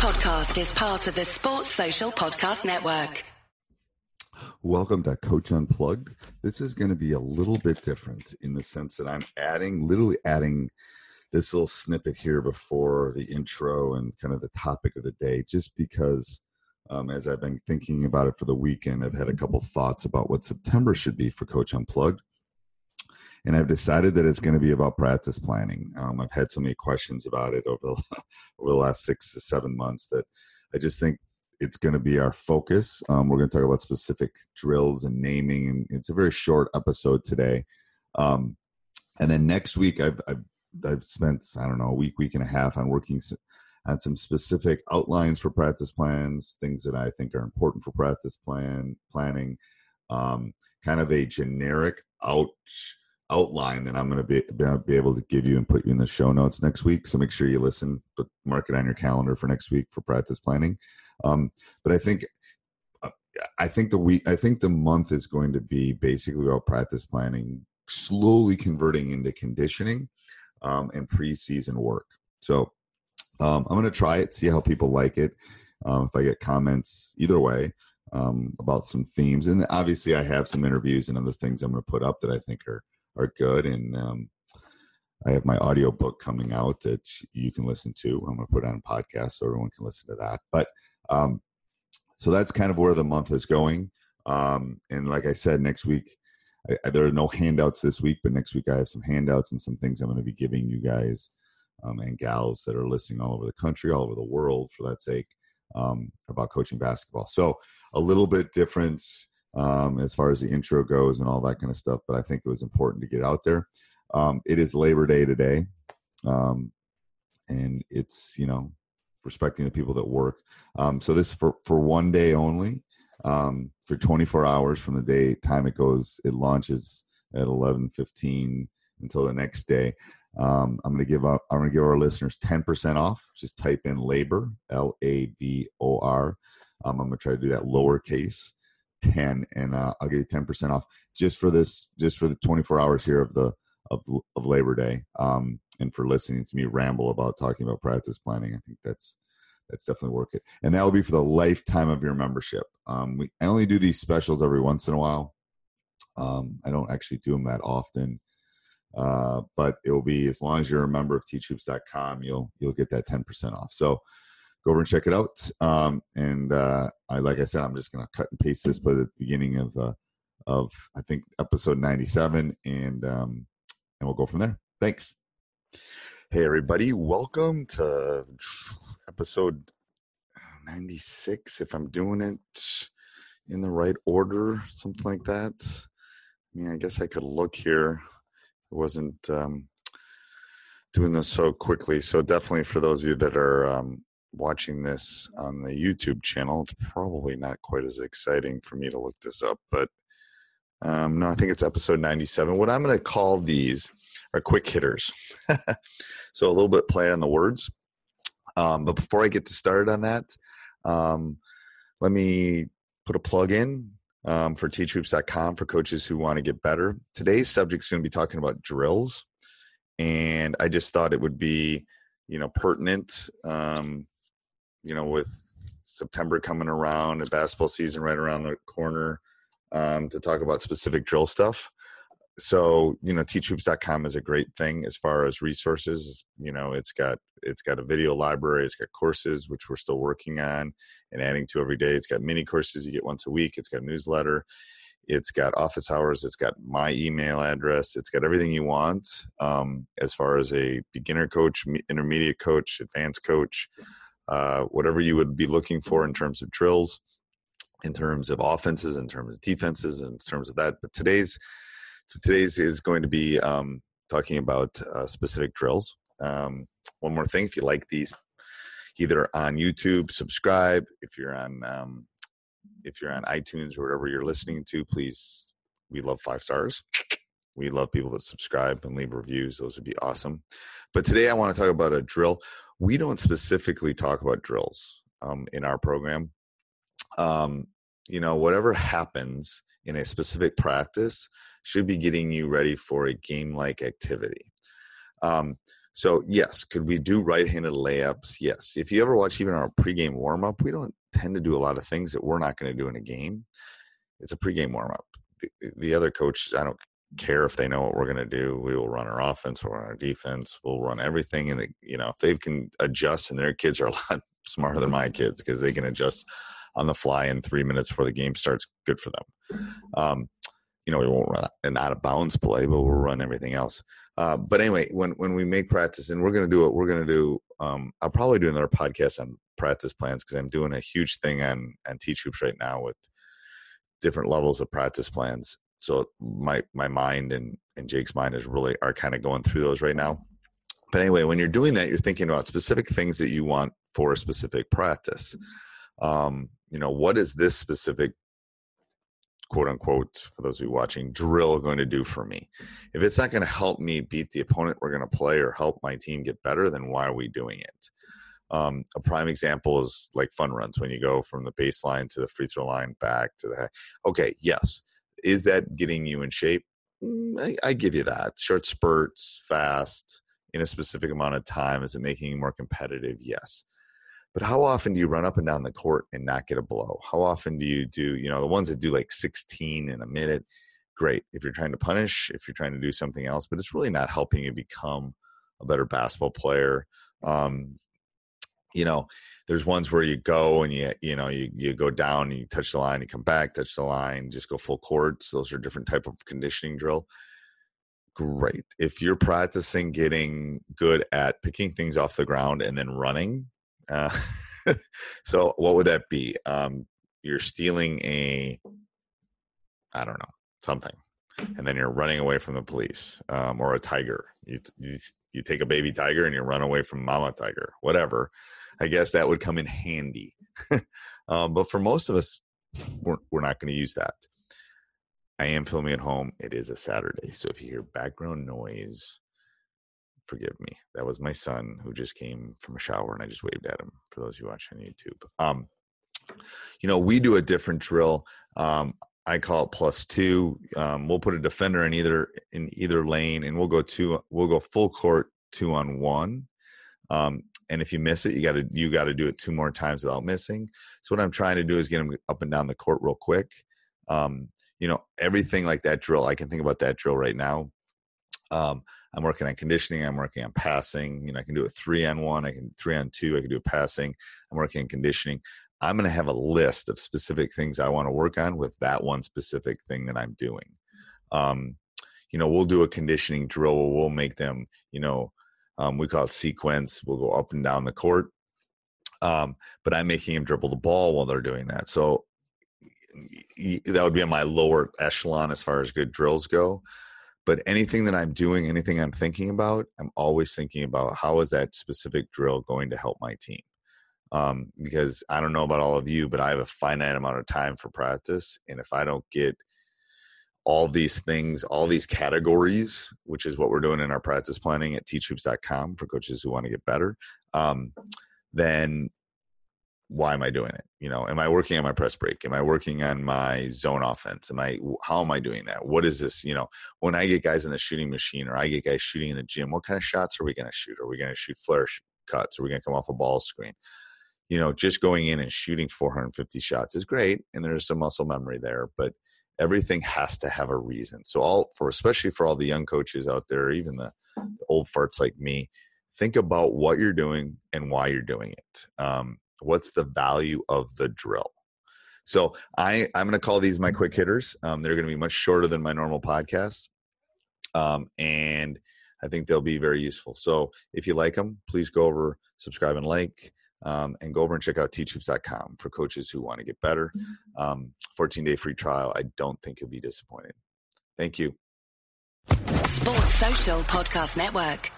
podcast is part of the Sports Social Podcast Network. Welcome to Coach Unplugged. This is going to be a little bit different in the sense that I'm adding, literally adding this little snippet here before the intro and kind of the topic of the day, just because um, as I've been thinking about it for the weekend, I've had a couple thoughts about what September should be for Coach Unplugged and I've decided that it's going to be about practice planning. Um, I've had so many questions about it over the, over the last six to seven months that I just think it's going to be our focus. Um, we're going to talk about specific drills and naming, and it's a very short episode today. Um, and then next week, I've, I've I've spent I don't know a week, week and a half on working on some specific outlines for practice plans, things that I think are important for practice plan planning. Um, kind of a generic out outline that I'm going to be, be able to give you and put you in the show notes next week. So make sure you listen, but mark it on your calendar for next week for practice planning. Um, but I think, uh, I think the week, I think the month is going to be basically about practice planning, slowly converting into conditioning um, and preseason work. So um, I'm going to try it, see how people like it. Um, if I get comments either way um, about some themes, and obviously I have some interviews and other things I'm going to put up that I think are are good. And um, I have my audio book coming out that you can listen to. I'm going to put on a podcast so everyone can listen to that. But um, so that's kind of where the month is going. Um, and like I said, next week, I, I, there are no handouts this week, but next week I have some handouts and some things I'm going to be giving you guys um, and gals that are listening all over the country, all over the world, for that sake, um, about coaching basketball. So a little bit different um, as far as the intro goes and all that kind of stuff. But I think it was important to get out there. Um, it is Labor Day today, um, and it's you know respecting the people that work. Um, so this for for one day only, um, for 24 hours from the day time it goes, it launches at 11:15 until the next day. Um, I'm to give up. I'm going to give our listeners 10% off. Just type in labor, L A B O R. I'm going to try to do that lowercase. 10 and uh, I'll give you 10% off just for this, just for the 24 hours here of the, of, of Labor Day. Um, and for listening to me ramble about talking about practice planning. I think that's, that's definitely worth it. And that will be for the lifetime of your membership. Um, we, I only do these specials every once in a while. Um, I don't actually do them that often. Uh, but it will be as long as you're a member of teachhoops.com, you'll, you'll get that 10% off. So, go over and check it out. Um, and uh, I, like I said, I'm just going to cut and paste this by the beginning of uh, of I think episode 97, and um, and we'll go from there. Thanks. Hey everybody, welcome to episode 96. If I'm doing it in the right order, something like that. I mean, I guess I could look here. It wasn't um, doing this so quickly. So definitely for those of you that are um, watching this on the YouTube channel, it's probably not quite as exciting for me to look this up, but um, no, I think it's episode 97. What I'm going to call these are quick hitters. so a little bit play on the words. Um, but before I get to started on that, um, let me put a plug in um, for teachhoops.com for coaches who want to get better. Today's subject is going to be talking about drills. And I just thought it would be, you know, pertinent um, you know, with September coming around and basketball season right around the corner, um, to talk about specific drill stuff. So, you know, teachhoops.com is a great thing as far as resources. You know, it's got it's got a video library, it's got courses which we're still working on and adding to every day. It's got mini courses you get once a week. It's got a newsletter. It's got office hours. It's got my email address. It's got everything you want um, as far as a beginner coach, intermediate coach, advanced coach. Uh, whatever you would be looking for in terms of drills, in terms of offenses, in terms of defenses, in terms of that. But today's so today's is going to be um, talking about uh, specific drills. Um, one more thing, if you like these, either on YouTube, subscribe. If you're on um, if you're on iTunes or whatever you're listening to, please. We love five stars. We love people that subscribe and leave reviews. Those would be awesome. But today I want to talk about a drill we don't specifically talk about drills um, in our program. Um, you know, whatever happens in a specific practice should be getting you ready for a game like activity. Um, So yes, could we do right-handed layups? Yes. If you ever watch even our pregame warm-up, we don't tend to do a lot of things that we're not going to do in a game. It's a pregame warm-up. The, the other coaches, I don't care if they know what we're going to do. We will run our offense, we'll run our defense, we'll run everything. And you know, if they can adjust, and their kids are a lot smarter than my kids because they can adjust on the fly in three minutes before the game starts. Good for them. Um, you know, we won't run an out of bounds play, but we'll run everything else. Uh, but anyway, when when we make practice, and we're going to do it, we're going to do. Um, I'll probably do another podcast on practice plans because I'm doing a huge thing on on Teach Hoops right now with different levels of practice plans. So my my mind and and Jake's mind is really are kind of going through those right now. But anyway, when you're doing that, you're thinking about specific things that you want for a specific practice. Um, you know, what is this specific quote unquote, for those of you watching, drill going to do for me? If it's not going to help me beat the opponent we're going to play or help my team get better, then why are we doing it? Um, a prime example is like fun runs when you go from the baseline to the free throw line back to the. Okay, yes. Is that getting you in shape? Mm, I, I give you that. Short spurts, fast, in a specific amount of time. Is it making you more competitive? Yes. But how often do you run up and down the court and not get a blow? How often do you do, you know, the ones that do like 16 in a minute? Great. If you're trying to punish, if you're trying to do something else, but it's really not helping you become a better basketball player. Um, you know, there's ones where you go and you, you know, you, you go down and you touch the line, you come back, touch the line, just go full courts. Those are different type of conditioning drill great. If you're practicing getting good at picking things off the ground and then running, uh, so what would that be? Um, you're stealing a, I don't know, something, and then you're running away from the police um, or a tiger. You, you you take a baby tiger and you run away from mama tiger, whatever. I guess that would come in handy. um, but for most of us, we're, we're not going to use that. I am filming at home. It is a Saturday. So if you hear background noise, forgive me. That was my son who just came from a shower and I just waved at him for those who watch on YouTube. Um, you know, we do a different drill. Um, I call it plus two. Um, we'll put a defender in either in either lane, and we'll go two. We'll go full court two on one. Um, and if you miss it, you got to you got to do it two more times without missing. So what I'm trying to do is get them up and down the court real quick. Um, you know, everything like that drill. I can think about that drill right now. Um, I'm working on conditioning. I'm working on passing. You know, I can do a three on one. I can three on two. I can do a passing. I'm working on conditioning. I'm going to have a list of specific things I want to work on with that one specific thing that I'm doing. Um, you know, we'll do a conditioning drill. We'll make them, you know, um, we call it sequence. We'll go up and down the court. Um, but I'm making him dribble the ball while they're doing that. So that would be on my lower echelon as far as good drills go but anything that i'm doing anything i'm thinking about i'm always thinking about how is that specific drill going to help my team um, because i don't know about all of you but i have a finite amount of time for practice and if i don't get all these things all these categories which is what we're doing in our practice planning at teachhoops.com for coaches who want to get better um, then why am I doing it? You know, am I working on my press break? Am I working on my zone offense? Am I how am I doing that? What is this? You know, when I get guys in the shooting machine or I get guys shooting in the gym, what kind of shots are we going to shoot? Are we going to shoot flare cuts? Are we going to come off a ball screen? You know, just going in and shooting 450 shots is great, and there's some muscle memory there, but everything has to have a reason. So all for especially for all the young coaches out there, even the, old farts like me, think about what you're doing and why you're doing it. Um, what's the value of the drill? So i i'm going to call these my quick hitters. Um, they're going to be much shorter than my normal podcasts. Um, and i think they'll be very useful. So if you like them please go over subscribe and like um, and go over and check out teachhoops.com for coaches who want to get better. Mm-hmm. um, 14 day free trial i don't think you'll be disappointed. Thank you. Sports social podcast network